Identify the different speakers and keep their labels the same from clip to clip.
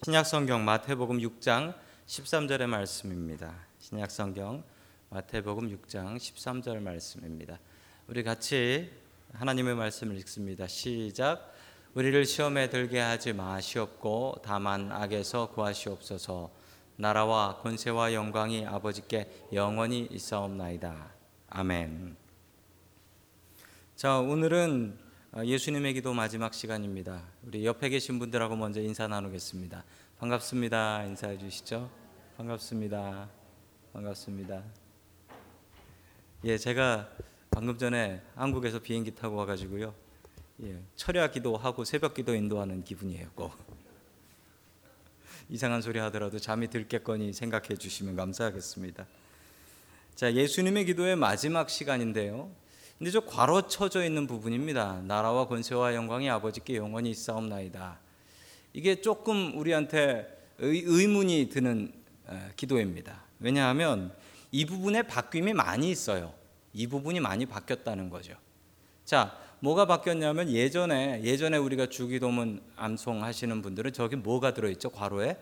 Speaker 1: 신약 성경 마태복음 6장 13절의 말씀입니다. 신약 성경 마태복음 6장 13절 말씀입니다. 우리 같이 하나님의 말씀을 읽습니다. 시작. 우리를 시험에 들게 하지 마시옵고 다만 악에서 구하시옵소서. 나라와 권세와 영광이 아버지께 영원히 있사옵나이다. 아멘. 자, 오늘은 아, 예수님의 기도 마지막 시간입니다. 우리 옆에 계신 분들하고 먼저 인사 나누겠습니다. 반갑습니다. 인사해 주시죠. 반갑습니다. 반갑습니다. 예, 제가 방금 전에 한국에서 비행기 타고 와가지고요. 예, 철야 기도하고 새벽 기도 인도하는 기분이에요. 꼭 이상한 소리 하더라도 잠이 들겠거니 생각해 주시면 감사하겠습니다. 자, 예수님의 기도의 마지막 시간인데요. 근데 저 괄호 쳐져 있는 부분입니다. 나라와 권세와 영광이 아버지께 영원히 있사옵나이다. 이게 조금 우리한테 의, 문이 드는 기도입니다. 왜냐하면 이 부분에 바뀜이 많이 있어요. 이 부분이 많이 바뀌었다는 거죠. 자, 뭐가 바뀌었냐면 예전에 예전에 우리가 주기도문 암송하시는 분들은 저기 뭐가 들어 있죠? 괄호에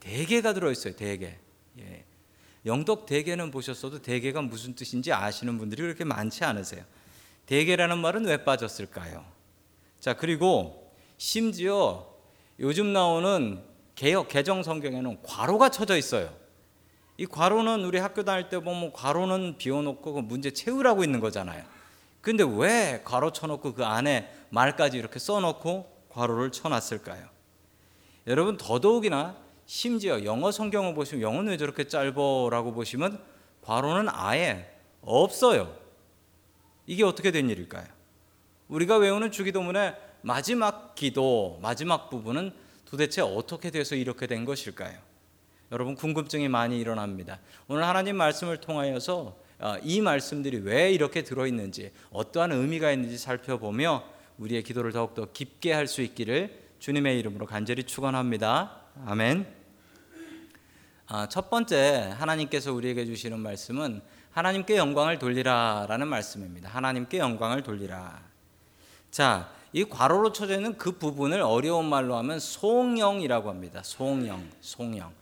Speaker 1: 대개가 들어 있어요. 대개. 예. 영덕 대개는 보셨어도 대개가 무슨 뜻인지 아시는 분들이 그렇게 많지 않으세요. 대개라는 말은 왜 빠졌을까요? 자, 그리고 심지어 요즘 나오는 개혁 개정 성경에는 괄호가 쳐져 있어요. 이 괄호는 우리 학교 다닐 때 보면 괄호는 비워놓고 그 문제 채우라고 있는 거잖아요. 근데 왜 괄호 쳐놓고 그 안에 말까지 이렇게 써놓고 괄호를 쳐놨을까요? 여러분 더더욱이나 심지어 영어 성경을 보시면 영어는 왜 저렇게 짧어라고 보시면 괄호는 아예 없어요. 이게 어떻게 된 일일까요? 우리가 외우는 주기도문의 마지막 기도, 마지막 부분은 도대체 어떻게 돼서 이렇게 된 것일까요? 여러분 궁금증이 많이 일어납니다. 오늘 하나님 말씀을 통하여서 어, 이 말씀들이 왜 이렇게 들어 있는지 어떠한 의미가 있는지 살펴보며 우리의 기도를 더욱더 깊게 할 수 있기를 주님의 이름으로 간절히 축원합니다. 아멘. 아, 첫 번째 하나님께서 우리에게 주시는 말씀은 하나님께 영광을 돌리라라는 말씀입니다. 하나님께 영광을 돌리라. 자, 이 괄호로 쳐져 있는 그 부분을 어려운 말로 하면 송영이라고 합니다. 송영, 송영.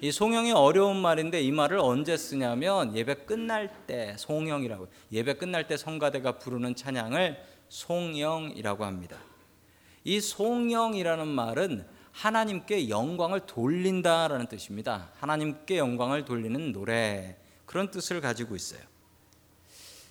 Speaker 1: 이 송영이 어려운 말인데 이 말을 언제 쓰냐면 예배 끝날 때 송영이라고 예배 끝날 때 성가대가 부르는 찬양을 송영이라고 합니다. 이 송영이라는 말은 하나님께 영광을 돌린다라는 뜻입니다. 하나님께 영광을 돌리는 노래 그런 뜻을 가지고 있어요.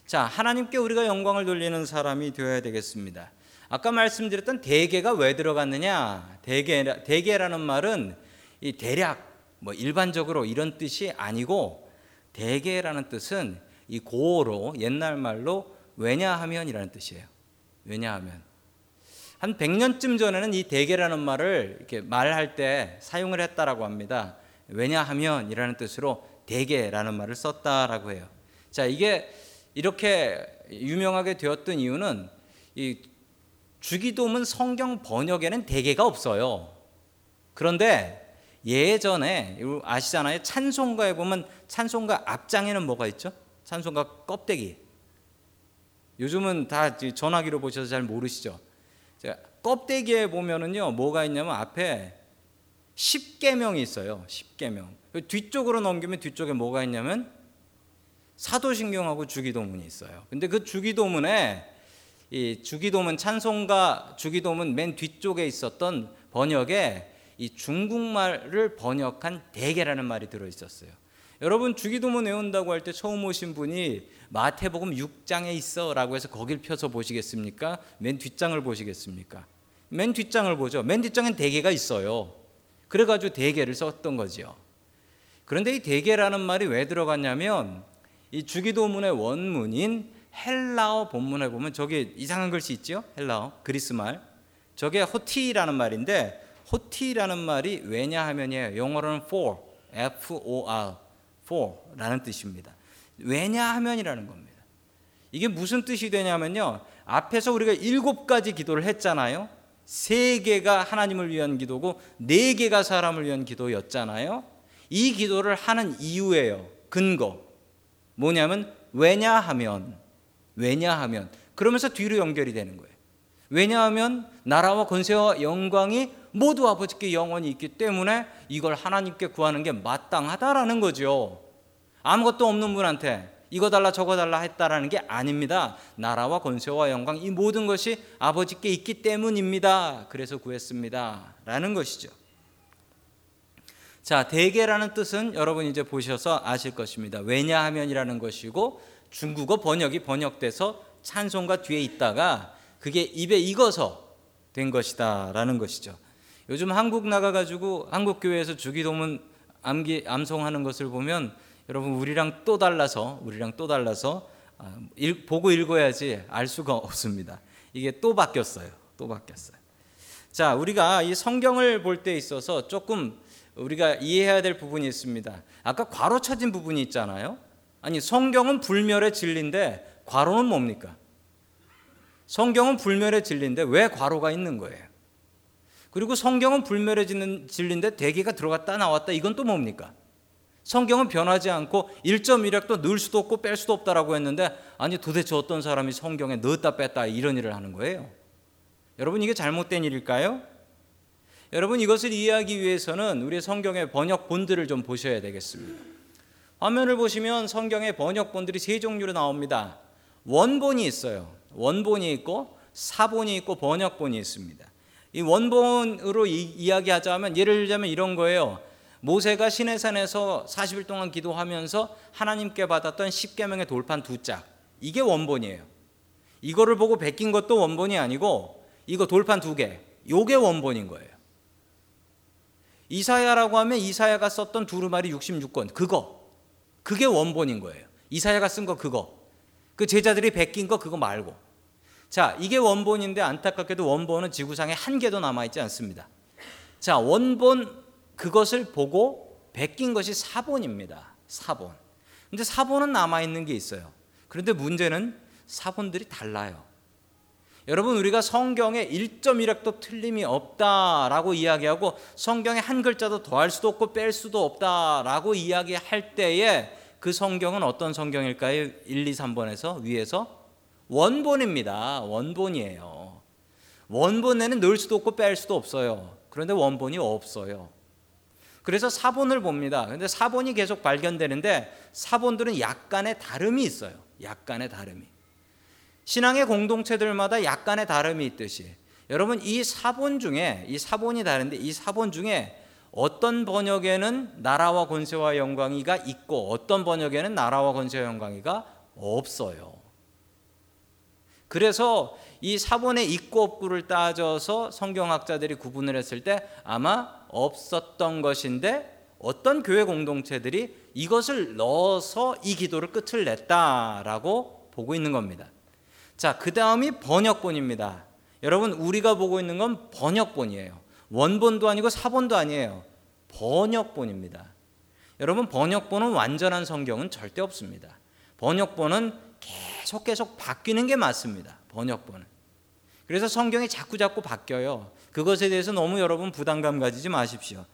Speaker 1: 자, 하나님께 우리가 영광을 돌리는 사람이 되어야 되겠습니다. 아까 말씀드렸던 대개가 왜 들어갔느냐? 대개 대개라는 말은 이 대략 뭐 일반적으로 이런 뜻이 아니고 대개라는 뜻은 이 고어로 옛날 말로 왜냐하면이라는 뜻이에요. 왜냐하면 한 100년쯤 전에는 이 대개라는 말을 이렇게 말할 때 사용을 했다라고 합니다. 왜냐하면이라는 뜻으로 대개라는 말을 썼다라고 해요. 자, 이게 이렇게 유명하게 되었던 이유는 이 주기도문 성경 번역에는 대개가 없어요. 그런데 예전에 아시잖아요. 찬송가에 보면 찬송가 앞장에는 뭐가 있죠? 찬송가 껍데기. 요즘은 다 전화기로 보셔서 잘 모르시죠? 껍데기에 보면은요 뭐가 있냐면 앞에 10계명이 있어요. 10계명. 뒤쪽으로 넘기면 뒤쪽에 뭐가 있냐면 사도신경하고 주기도문이 있어요. 근데 그 주기도문에 이 주기도문 찬송가 주기도문 맨 뒤쪽에 있었던 번역에 이 중국말을 번역한 대개라는 말이 들어 있었어요. 여러분 주기도문 외운다고 할 때 처음 오신 분이 마태복음 6장에 있어라고 해서 거길 펴서 보시겠습니까? 맨 뒷장을 보시겠습니까? 맨 뒷장을 보죠. 맨 뒷장엔 대개가 있어요. 그래가지고 대개를 썼던 거지요. 그런데 이 대개라는 말이 왜 들어갔냐면 이 주기도문의 원문인 헬라어 본문에 보면 저기 이상한 글씨 있죠? 헬라어 그리스 말. 저게 호티라는 말인데 호티라는 말이 왜냐하면이에요. 영어로는 for, F O R, for라는 뜻입니다. 왜냐하면이라는 겁니다. 이게 무슨 뜻이 되냐면요. 앞에서 우리가 일곱 가지 기도를 했잖아요. 세 개가 하나님을 위한 기도고 네 개가 사람을 위한 기도였잖아요. 이 기도를 하는 이유예요. 근거. 뭐냐면 왜냐하면 왜냐하면 그러면서 뒤로 연결이 되는 거예요. 왜냐하면 나라와 권세와 영광이 모두 아버지께 영원히 있기 때문에 이걸 하나님께 구하는 게 마땅하다라는 거죠. 아무것도 없는 분한테 이거 달라 저거 달라 했다라는 게 아닙니다. 나라와 권세와 영광 이 모든 것이 아버지께 있기 때문입니다. 그래서 구했습니다 라는 것이죠. 자, 대개라는 뜻은 여러분 이제 보셔서 아실 것입니다. 왜냐하면이라는 것이고 중국어 번역이 번역돼서 찬송가 뒤에 있다가 그게 입에 익어서 된 것이다라는 것이죠. 요즘 한국 나가 가지고 한국 교회에서 주기도문 암기 암송하는 것을 보면 여러분 우리랑 또 달라서 우리랑 또 달라서 아, 보고 읽어야지 알 수가 없습니다. 이게 또 바뀌었어요. 또 바뀌었어요. 자, 우리가 이 성경을 볼 때 있어서 조금 우리가 이해해야 될 부분이 있습니다. 아까 괄호 쳐진 부분이 있잖아요. 아니, 성경은 불멸의 진리인데 괄호는 뭡니까? 성경은 불멸의 진리인데 왜 괄호가 있는 거예요? 그리고 성경은 불멸의 진리인데 대개가 들어갔다 나왔다 이건 또 뭡니까? 성경은 변하지 않고 1.1약도 넣을 수도 없고 뺄 수도 없다라고 했는데 아니 도대체 어떤 사람이 성경에 넣었다 뺐다 이런 일을 하는 거예요? 여러분 이게 잘못된 일일까요? 여러분 이것을 이해하기 위해서는 우리 성경의 번역 본들을 좀 보셔야 되겠습니다. 화면을 보시면 성경의 번역 본들이 세 종류로 나옵니다. 원본이 있어요. 원본이 있고 사본이 있고 번역본이 있습니다. 이 원본으로 이, 야기하자면 예를 들자면 이런 거예요. 모세가 시내산에서 40일 동안 기도하면서 하나님께 받았던 10계명의 돌판 두 짝. 이게 원본이에요. 이거를 보고 베낀 것도 원본이 아니고 이거 돌판 두 개. 요게 원본인 거예요. 이사야라고 하면 이사야가 썼던 두루마리 66권 그거 그게 원본인 거예요. 이사야가 쓴 거 그거 그 제자들이 베낀 거 그거 말고 자 이게 원본인데 안타깝게도 원본은 지구상에 한 개도 남아 있지 않습니다. 자 원본 그것을 보고 베낀 것이 사본입니다. 사본. 근데 사본은 남아 있는 게 있어요. 그런데 문제는 사본들이 달라요. 여러분 우리가 성경에 1.1핵도 틀림이 없다라고 이야기하고 성경에 한 글자도 더할 수도 없고 뺄 수도 없다라고 이야기할 때에 그 성경은 어떤 성경일까요? 1, 2, 3번에서 위에서 원본입니다. 원본이에요. 원본에는 넣을 수도 없고 뺄 수도 없어요. 그런데 원본이 없어요. 그래서 사본을 봅니다. 근데 사본이 계속 발견되는데 사본들은 약간의 다름이 있어요. 약간의 다름이. 신앙의 공동체들마다 약간의 다름이 있듯이 여러분 이 사본 중에 이 사본이 다른데 이 사본 중에 어떤 번역에는 나라와 권세와 영광이가 있고 어떤 번역에는 나라와 권세와 영광이가 없어요. 그래서 이 사본의 있고 없고를 따져서 성경학자들이 구분을 했을 때 아마 없었던 것인데 어떤 교회 공동체들이 이것을 넣어서 이 기도를 끝을 냈다라고 보고 있는 겁니다. 자, 그 다음이 번역본입니다. 여러분, 우리가 보고 있는 건 번역본이에요. 원본도 아니고 사본도 아니에요. 번역본입니다. 여러분, 번역본은 완전한 성경은 절대 없습니다. 번역본은 계속 계속 바뀌는 게 맞습니다. 번역본은. 그래서 성경이 자꾸 자꾸 바뀌어요. 그것에 대해서 너무 여러분 부담감 가지지 마십시오.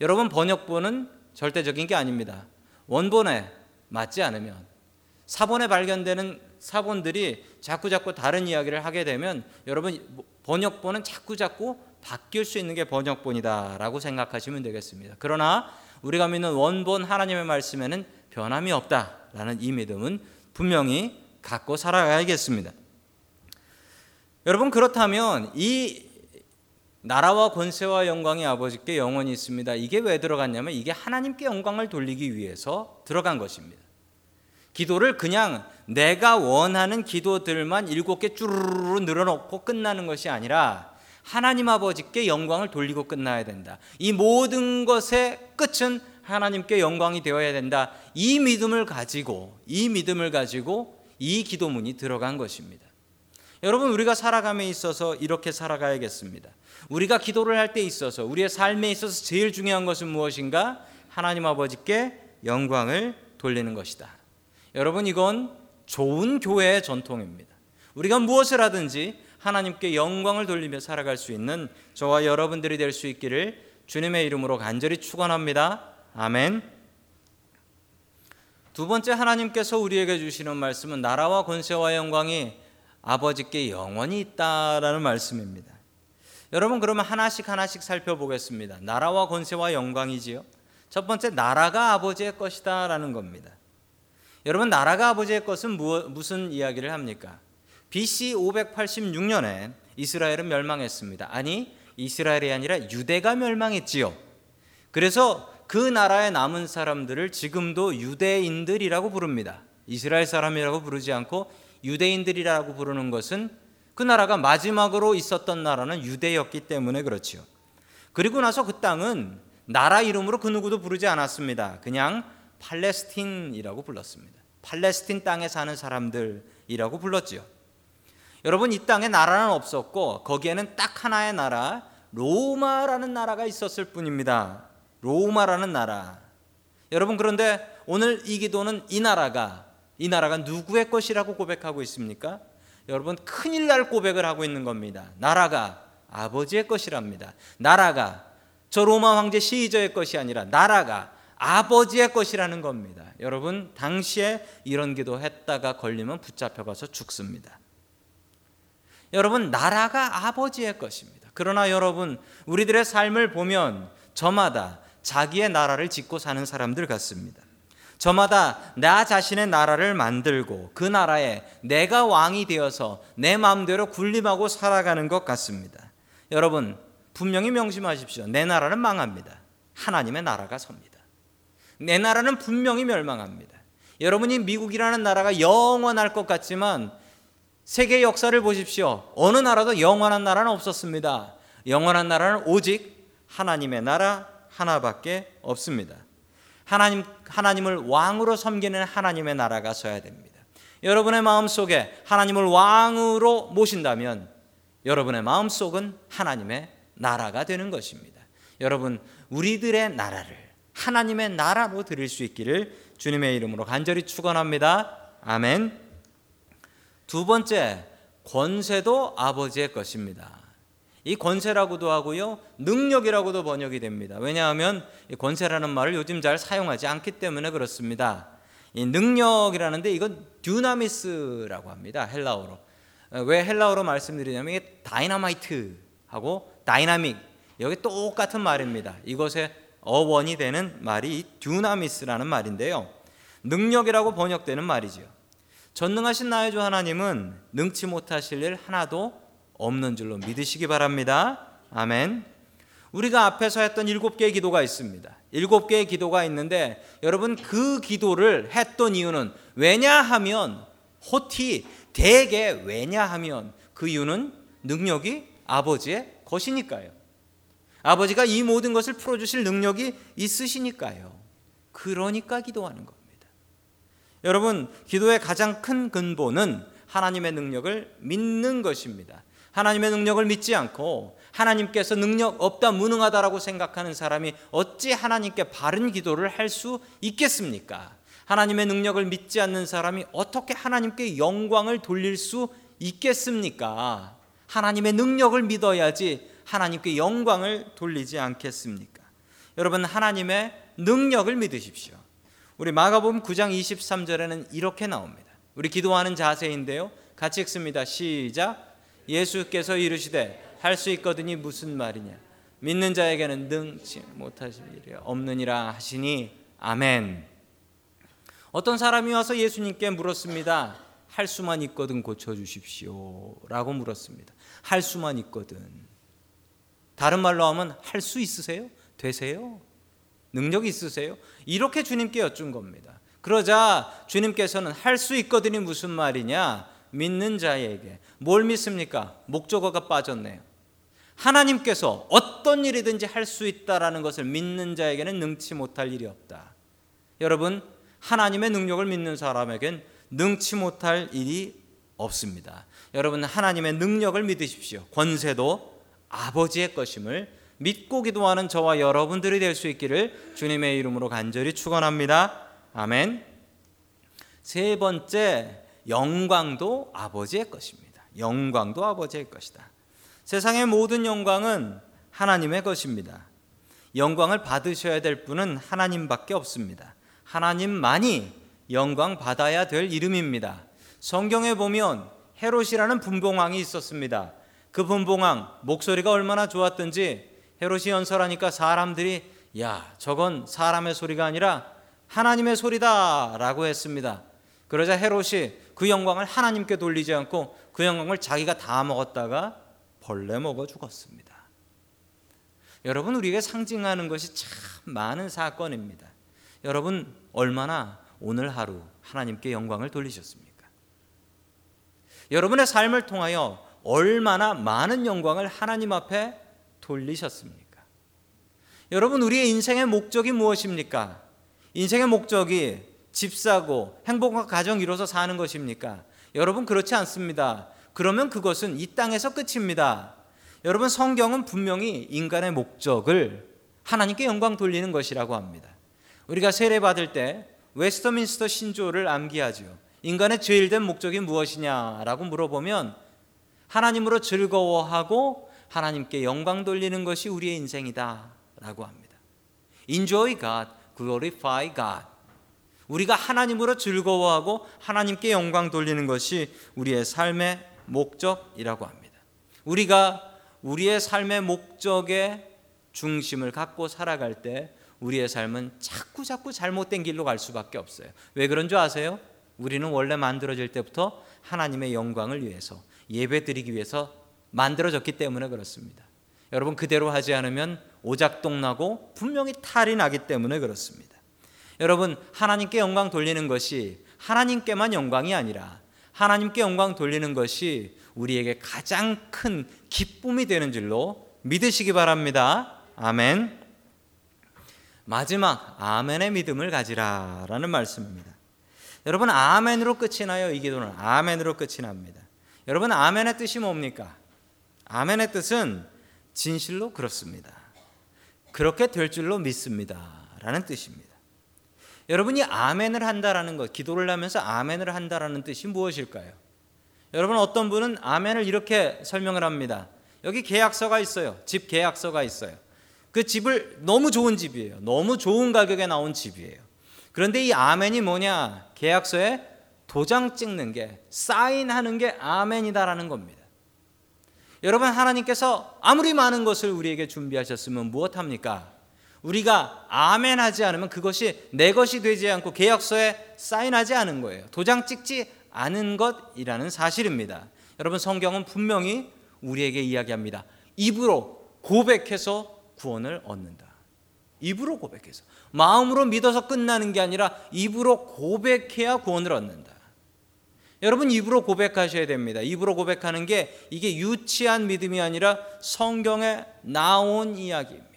Speaker 1: 여러분 번역본은 절대적인 게 아닙니다. 원본에 맞지 않으면 사본에 발견되는 사본들이 자꾸 자꾸 다른 이야기를 하게 되면 여러분 번역본은 자꾸 자꾸 바뀔 수 있는 게 번역본이다라고 생각하시면 되겠습니다. 그러나 우리가 믿는 원본 하나님의 말씀에는 변함이 없다라는 이 믿음은 분명히 갖고 살아가야겠습니다. 여러분 그렇다면 이 나라와 권세와 영광이 아버지께 영원히 있습니다. 이게 왜 들어갔냐면 이게 하나님께 영광을 돌리기 위해서 들어간 것입니다. 기도를 그냥 내가 원하는 기도들만 일곱 개 쭈르르 늘어놓고 끝나는 것이 아니라 하나님 아버지께 영광을 돌리고 끝나야 된다. 이 모든 것의 끝은 하나님께 영광이 되어야 된다. 이 믿음을 가지고 이 믿음을 가지고 이 기도문이 들어간 것입니다. 여러분 우리가 살아감에 있어서 이렇게 살아가야겠습니다. 우리가 기도를 할 때 있어서 우리의 삶에 있어서 제일 중요한 것은 무엇인가? 하나님 아버지께 영광을 돌리는 것이다. 여러분 이건 좋은 교회의 전통입니다. 우리가 무엇을 하든지 하나님께 영광을 돌리며 살아갈 수 있는 저와 여러분들이 될 수 있기를 주님의 이름으로 간절히 축원합니다. 아멘. 두 번째 하나님께서 우리에게 주시는 말씀은 나라와 권세와 영광이 아버지께 영원히 있다라는 말씀입니다. 여러분 그러면 하나씩 하나씩 살펴보겠습니다. 나라와 권세와 영광이지요. 첫 번째 나라가 아버지의 것이다라는 겁니다. 여러분 나라가 아버지의 것은 무슨 이야기를 합니까? BC 586년에 이스라엘은 멸망했습니다. 아니 이스라엘이 아니라 유대가 멸망했지요. 그래서 그 나라에 남은 사람들을 지금도 유대인들이라고 부릅니다. 이스라엘 사람이라고 부르지 않고 유대인들이라고 부르는 것은 그 나라가 마지막으로 있었던 나라는 유대였기 때문에 그렇지요. 그리고 나서 그 땅은 나라 이름으로 그 누구도 부르지 않았습니다. 그냥 팔레스틴이라고 불렀습니다. 팔레스틴 땅에 사는 사람들이라고 불렀지요. 여러분 이 땅에 나라는 없었고 거기에는 딱 하나의 나라 로마라는 나라가 있었을 뿐입니다. 로마라는 나라. 여러분 그런데 오늘 이 기도는 이 나라가 이 나라가 누구의 것이라고 고백하고 있습니까? 여러분 큰일 날 고백을 하고 있는 겁니다. 나라가 아버지의 것이랍니다. 나라가 저 로마 황제 시저의 것이 아니라 나라가 아버지의 것이라는 겁니다. 여러분 당시에 이런 기도 했다가 걸리면 붙잡혀 가서 죽습니다. 여러분 나라가 아버지의 것입니다. 그러나 여러분 우리들의 삶을 보면 저마다 자기의 나라를 짓고 사는 사람들 같습니다. 저마다 나 자신의 나라를 만들고 그 나라에 내가 왕이 되어서 내 마음대로 군림하고 살아가는 것 같습니다. 여러분, 분명히 명심하십시오. 내 나라는 망합니다. 하나님의 나라가 섭니다. 내 나라는 분명히 멸망합니다. 여러분이 미국이라는 나라가 영원할 것 같지만 세계 역사를 보십시오. 어느 나라도 영원한 나라는 없었습니다. 영원한 나라는 오직 하나님의 나라 하나밖에 없습니다. 하나님 하나님을 왕으로 섬기는 하나님의 나라가 서야 됩니다. 여러분의 마음 속에 하나님을 왕으로 모신다면 여러분의 마음 속은 하나님의 나라가 되는 것입니다. 여러분 우리들의 나라를 하나님의 나라로 드릴 수 있기를 주님의 이름으로 간절히 축원합니다. 아멘. 두 번째 권세도 아버지의 것입니다. 이 권세라고도 하고요. 능력이라고도 번역이 됩니다. 왜냐하면 권세라는 말을 요즘 잘 사용하지 않기 때문에 그렇습니다. 이 능력이라는데 이건 듀나미스라고 합니다. 헬라어로. 왜 헬라어로 말씀드리냐면 이게 dynamite하고 dynamic 여기 똑같은 말입니다. 이것의 어원이 되는 말이 듀나미스라는 말인데요. 능력이라고 번역되는 말이지요. 전능하신 나의 주 하나님은 능치 못하실 일 하나도 없는 줄로 믿으시기 바랍니다. 아멘. 우리가 앞에서 했던 일곱 개의 기도가 있습니다. 일곱 개의 기도가 있는데 여러분 그 기도를 했던 이유는 왜냐하면 호티 대개 왜냐하면 그 이유는 능력이 아버지의 것이니까요. 아버지가 이 모든 것을 풀어주실 능력이 있으시니까요. 그러니까 기도하는 겁니다. 여러분, 기도의 가장 큰 근본은 하나님의 능력을 믿는 것입니다. 하나님의 능력을 믿지 않고 하나님께서 능력 없다 무능하다라고 생각하는 사람이 어찌 하나님께 바른 기도를 할 수 있겠습니까? 하나님의 능력을 믿지 않는 사람이 어떻게 하나님께 영광을 돌릴 수 있겠습니까? 하나님의 능력을 믿어야지 하나님께 영광을 돌리지 않겠습니까? 여러분 하나님의 능력을 믿으십시오. 우리 마가복음 9장 23절에는 이렇게 나옵니다. 우리 기도하는 자세인데요. 같이 읽습니다. 시작. 예수께서 이르시되 할 수 있거든이 무슨 말이냐 믿는 자에게는 능치 못하실 일이 없느니라 하시니 아멘. 어떤 사람이 와서 예수님께 물었습니다. 할 수만 있거든 고쳐 주십시오라고 물었습니다. 할 수만 있거든. 다른 말로 하면 할 수 있으세요? 되세요? 능력 있으세요? 이렇게 주님께 여쭌 겁니다. 그러자 주님께서는 할 수 있거든이 무슨 말이냐? 믿는 자에게 뭘 믿습니까? 목적어가 빠졌네요. 하나님께서 어떤 일이든지 할 수 있다라는 것을 믿는 자에게는 능치 못할 일이 없다. 여러분, 하나님의 능력을 믿는 사람에겐 능치 못할 일이 없습니다. 여러분, 하나님의 능력을 믿으십시오. 권세도 아버지의 것임을 믿고 기도하는 저와 여러분들이 될 수 있기를 주님의 이름으로 간절히 축원합니다. 아멘. 세 번째 영광도 아버지의 것입니다. 영광도 아버지의 것이다. 세상의 모든 영광은 하나님의 것입니다. 영광을 받으셔야 될 분은 하나님밖에 없습니다. 하나님만이 영광 받아야 될 이름입니다. 성경에 보면 헤롯이라는 분봉왕이 있었습니다. 그 분봉왕 목소리가 얼마나 좋았던지 헤롯이 연설하니까 사람들이 야 저건 사람의 소리가 아니라 하나님의 소리다라고 했습니다. 그러자 헤롯이 그 영광을 하나님께 돌리지 않고 그 영광을 자기가 다 먹었다가 벌레 먹어 죽었습니다. 여러분 우리에게 상징하는 것이 참 많은 사건입니다. 여러분 얼마나 오늘 하루 하나님께 영광을 돌리셨습니까? 여러분의 삶을 통하여 얼마나 많은 영광을 하나님 앞에 돌리셨습니까? 여러분 우리의 인생의 목적이 무엇입니까? 인생의 목적이 집 사고 행복한 가정 이뤄서 사는 것입니까? 여러분 그렇지 않습니다. 그러면 그것은 이 땅에서 끝입니다. 여러분 성경은 분명히 인간의 목적을 하나님께 영광 돌리는 것이라고 합니다. 우리가 세례 받을 때 웨스터민스터 신조를 암기하죠. 인간의 제일된 목적이 무엇이냐라고 물어보면 하나님으로 즐거워하고 하나님께 영광 돌리는 것이 우리의 인생이다라고 합니다. Enjoy God, glorify God. 우리가 하나님으로 즐거워하고 하나님께 영광 돌리는 것이 우리의 삶의 목적이라고 합니다. 우리가 우리의 삶의 목적의 중심을 갖고 살아갈 때 우리의 삶은 자꾸 자꾸 잘못된 길로 갈 수밖에 없어요. 왜 그런 줄 아세요? 우리는 원래 만들어질 때부터 하나님의 영광을 위해서 예배 드리기 위해서 만들어졌기 때문에 그렇습니다. 여러분 그대로 하지 않으면 오작동 나고 분명히 탈이 나기 때문에 그렇습니다. 여러분 하나님께 영광 돌리는 것이 하나님께만 영광이 아니라 하나님께 영광 돌리는 것이 우리에게 가장 큰 기쁨이 되는 줄로 믿으시기 바랍니다. 아멘. 마지막 아멘의 믿음을 가지라라는 말씀입니다. 여러분 아멘으로 끝이 나요. 이 기도는 아멘으로 끝이 납니다. 여러분 아멘의 뜻이 뭡니까? 아멘의 뜻은 진실로 그렇습니다. 그렇게 될 줄로 믿습니다라는 뜻입니다. 여러분이 아멘을 한다라는 것, 기도를 하면서 아멘을 한다라는 뜻이 무엇일까요? 여러분 어떤 분은 아멘을 이렇게 설명을 합니다. 여기 계약서가 있어요. 집 계약서가 있어요. 그 집을 너무 좋은 집이에요. 너무 좋은 가격에 나온 집이에요. 그런데 이 아멘이 뭐냐? 계약서에 도장 찍는 게 사인하는 게 아멘이다라는 겁니다. 여러분 하나님께서 아무리 많은 것을 우리에게 준비하셨으면 무엇합니까? 우리가 아멘 하지 않으면 그것이 내 것이 되지 않고 계약서에 사인하지 않은 거예요. 도장 찍지 않은 것이라는 사실입니다. 여러분 성경은 분명히 우리에게 이야기합니다. 입으로 고백해서 구원을 얻는다. 입으로 고백해서 마음으로 믿어서 끝나는 게 아니라 입으로 고백해야 구원을 얻는다. 여러분 입으로 고백하셔야 됩니다. 입으로 고백하는 게 이게 유치한 믿음이 아니라 성경에 나온 이야기입니다.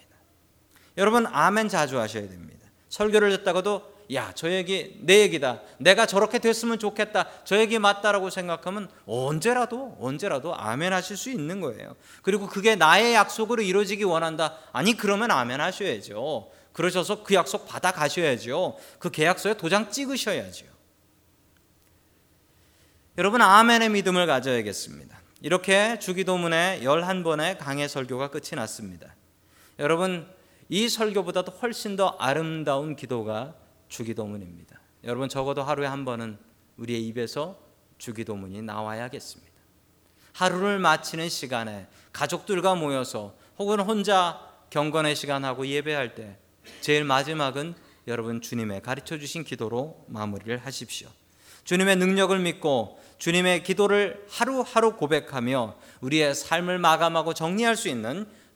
Speaker 1: 여러분 아멘 자주 하셔야 됩니다. 설교를 듣다가도 야, 저 얘기 내 얘기다. 내가 저렇게 됐으면 좋겠다. 저 얘기 맞다라고 생각하면 언제라도 언제라도 아멘 하실 수 있는 거예요. 그리고 그게 나의 약속으로 이루어지기 원한다. 아니 그러면 아멘 하셔야죠. 그러셔서 그 약속 받아 가셔야죠. 그 계약서에 도장 찍으셔야죠. 여러분 아멘의 믿음을 가져야겠습니다. 이렇게 주기도문의 11번의 강해 설교가 끝이 났습니다. 여러분 이 설교보다도 훨씬 더 아름다운 기도가 주기도문입니다. 여러분 적어도 하루에 한 번은 우리의 입에서 주기도문이 나와야겠습니다. 하루를 마치는 시간에 가족들과 모여서 혹은 혼자 경건의 시간하고 예배할 때 제일 마지막은 여러분 주님의 가르쳐 주신 기도로 마무리를 하십시오. 주님의 능력을 믿고 주님의 기도를 하루하루 고백하며 우리의 삶을 마감하고 정리할 수 있는